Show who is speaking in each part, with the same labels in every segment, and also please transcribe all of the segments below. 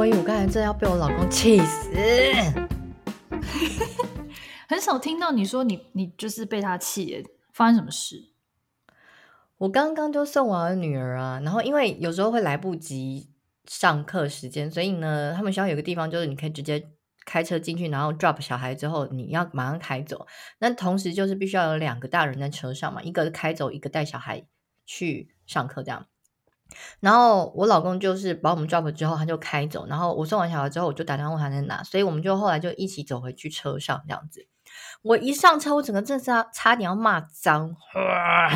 Speaker 1: 我以我刚才真的要被我老公气死。
Speaker 2: 很少听到你说你你就是被他气耶，发生什么事？
Speaker 1: 我刚刚就送完了女儿啊，然后因为有时候会来不及上课时间，所以呢，他们学校有个地方就是你可以直接开车进去，然后 drop 小孩之后，你要马上开走。那同时就是必须要有两个大人在车上嘛，一个开走，一个带小孩去上课这样。然后我老公就是把我们 drop 之后，他就开走。然后我送完小孩之后，我就打电话问他在哪，所以我们就后来就一起走回去车上这样子。我一上车，我整个真的是差点要骂脏话。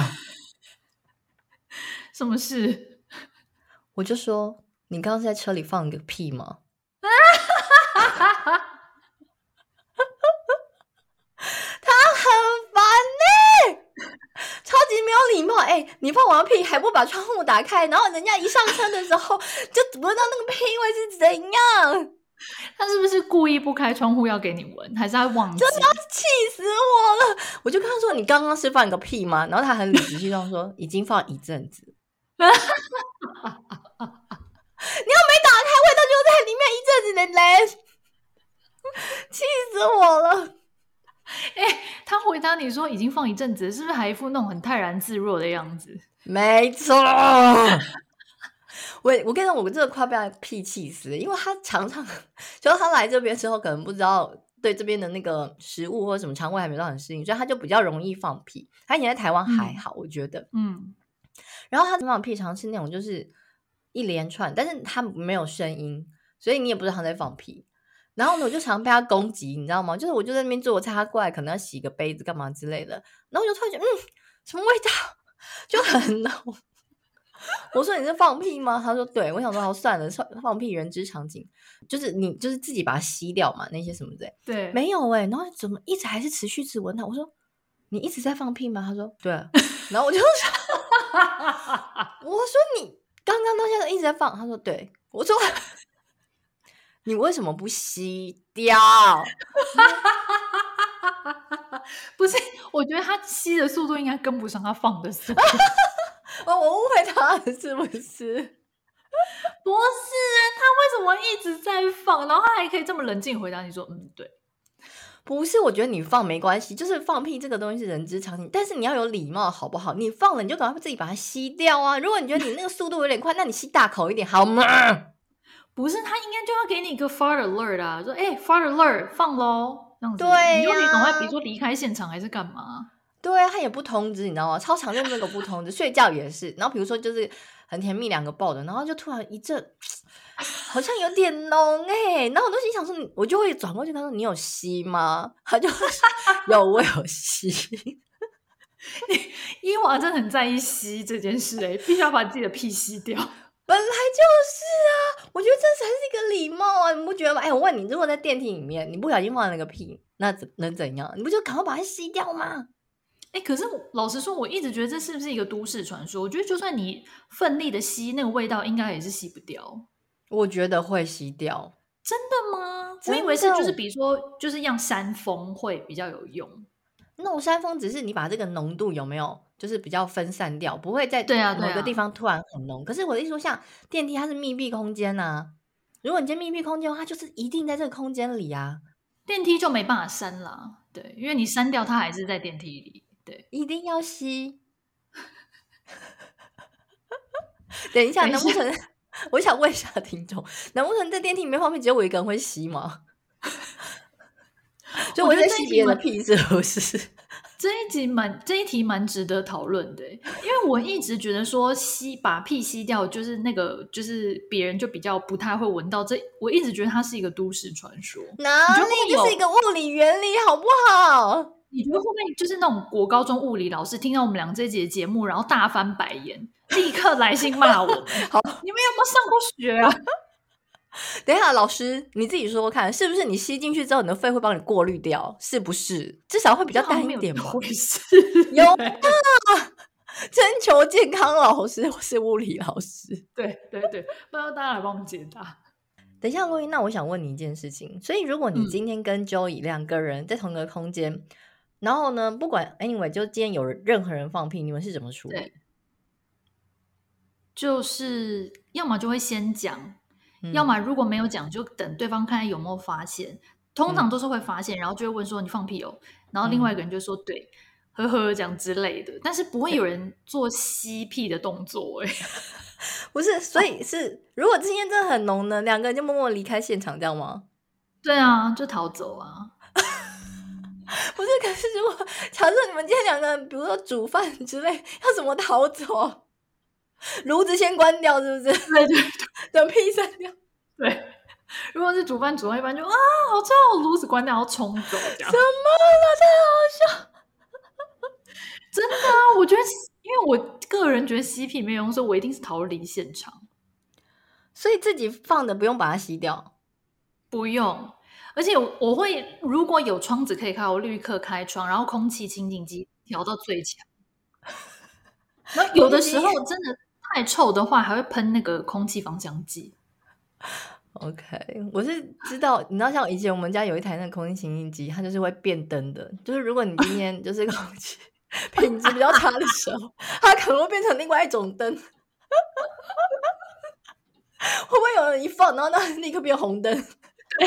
Speaker 2: 什么事？
Speaker 1: 我就说，你刚刚在车里放个屁吗？他很烦呢、欸，超级没有礼貌。哎、欸，你放完屁还不把窗户打开，然后人家一上车的时候就闻到那个屁味是怎样？
Speaker 2: 他是不是故意不开窗户要给你闻，还是他忘记？
Speaker 1: 真的要气死我了！我就跟他说：“你刚刚是放个屁吗？”然后他很理直气壮说：“已经放一阵子。”你又没打开，味道就在里面一阵子的嘞，气死我了！
Speaker 2: 哎、欸，他回答你说已经放一阵子，是不是还一副那种很泰然自若的样子？
Speaker 1: 没错。我 我跟你说，我真的快被他屁气死了，因为他常常就是他来这边之后，可能不知道对这边的那个食物或者什么肠胃还没到很适应，所以他就比较容易放屁。他以前在台湾还好，嗯、我觉得，嗯。然后他放屁常常是那种就是一连串，但是他没有声音，所以你也不知道他在放屁。然后呢，我就常被他攻击，你知道吗？就是我就在那边做菜，他过来可能要洗个杯子干嘛之类的，然后我就突然觉得，嗯，什么味道，就很浓。我说你是放屁吗？他说对。我想说好算了，放屁人之常情，就是你就是自己把它吸掉嘛，那些什么的。对，没有哎、欸，然后怎么一直还是持续质问他？我说你一直在放屁吗？他说对。然后我就说，我说你刚刚到现在一直在放。他说对。我说你为什么不吸掉？
Speaker 2: 不是，我觉得他吸的速度应该跟不上他放的速度。
Speaker 1: 我我误会他了，是不是？
Speaker 2: 不是啊，他为什么一直在放？然后他还可以这么冷静回答你说：“嗯，对，
Speaker 1: 不是。”我觉得你放没关系，就是放屁这个东西是人之常情，但是你要有礼貌，好不好？你放了你就赶快自己把它吸掉啊！如果你觉得你那个速度有点快，那你吸大口一点好吗？
Speaker 2: 不是，他应该就要给你一个 fart alert 啊，说：“哎，fart alert，放喽！”这样子，
Speaker 1: 对呀、啊，
Speaker 2: 你就可以赶快，比如说离开现场还是干嘛？
Speaker 1: 对啊，他也不通知，你知道吗？超常用这个不通知，睡觉也是。然后比如说就是很甜蜜两个抱的，然后就突然一阵，好像有点浓哎、欸。然后我都心想说，我就会转过去，他说你有吸吗？他就说有，我有吸。
Speaker 2: 伊娃真的很在意吸这件事哎、欸，必须要把自己的屁吸掉。
Speaker 1: 本来就是啊，我觉得这才是一个礼貌啊，你不觉得吗？哎，我问你，如果在电梯里面你不小心放了那个屁，那怎能怎样？你不就赶快把它吸掉吗？
Speaker 2: 哎，可是老实说，我一直觉得这是不是一个都市传说？我觉得就算你奋力的吸，那个味道应该也是吸不掉。
Speaker 1: 我觉得会吸掉，
Speaker 2: 真的吗？的？我以为是就是比如说，就是让山风会比较有用。
Speaker 1: 那种山风只是你把这个浓度有没有，就是比较分散掉，不会在对啊某个地方突然很浓。啊啊、可是我的意思说，像电梯它是密闭空间呐、啊，如果你在密闭空间的话，就是一定在这个空间里啊，
Speaker 2: 电梯就没办法删了。对，因为你删掉它还是在电梯里。对，
Speaker 1: 一定要吸。等一下，难不成 我想问一下听众，难不成在电梯里面放屁只有我一个人会吸吗？就我在吸别人的屁，是不是？
Speaker 2: 这一集蛮这一题蛮值得讨论的，因为我一直觉得说吸把屁吸掉，就是那个就是别人就比较不太会闻到。这我一直觉得它是一个都市传说，
Speaker 1: 哪里就是一个物理原理，好不好？
Speaker 2: 你觉得会不会就是那种国高中物理老师听到我们俩这一集的节目，然后大翻白眼，立刻来信骂我？好，你们有没有上过学啊？
Speaker 1: 等一下，老师你自己说说看，是不是你吸进去之后，你的肺会帮你过滤掉？是不是？至少会比较淡一点嘛？有啊，征求健康老师，我是物理老师。
Speaker 2: 对对对，不知道大家来帮我们解答。
Speaker 1: 等一下，录音。那我想问你一件事情，所以如果你今天跟 Joey 两个人在同一个空间。嗯然后呢，不管 anyway，就今天有任何人放屁，你们是怎么处理？
Speaker 2: 就是要么就会先讲，嗯、要么如果没有讲，就等对方看看有没有发现。通常都是会发现，嗯、然后就会问说你放屁哦，然后另外一个人就说、嗯、对，呵呵讲之类的，但是不会有人做吸屁的动作哎，
Speaker 1: 不是，所以是如果今天真的很浓呢，两个人就默默离开现场，这样吗？
Speaker 2: 对啊，就逃走啊。
Speaker 1: 不是，可是如果假设你们今天两个人，比如说煮饭之类，要怎么逃走？炉子先关掉，是不是？
Speaker 2: 对对对，
Speaker 1: 等屁散掉。
Speaker 2: 对，如果是煮饭煮到一半就啊，好臭，炉子关掉，然后冲走，这样。
Speaker 1: 怎么了？太好笑！
Speaker 2: 真的啊，我觉得，因为我个人觉得吸屁没有用，所以我一定是逃离现场。
Speaker 1: 所以自己放的不用把它吸掉，
Speaker 2: 不用。而且我会，如果有窗子可以开，我立刻开窗，然后空气清净机调到最强。那有的时候真的太臭的话，还会喷那个空气芳香剂。
Speaker 1: OK，我是知道，你知道，像以前我们家有一台那个空气清新机，它就是会变灯的。就是如果你今天 就是空气品质比较差的时候，它可能会变成另外一种灯。会不会有人一放，然后那 立刻变红灯？对。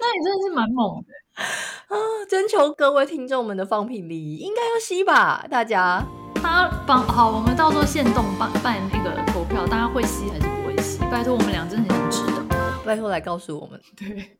Speaker 2: 那你真的是蛮猛的
Speaker 1: 啊！征求各位听众们的放屁礼仪，应该要吸吧？大家，
Speaker 2: 大家帮好，我们到时候现动办办那个投票，大家会吸还是不会吸？拜托我们俩真的很想知道，
Speaker 1: 拜托来告诉我们。
Speaker 2: 对。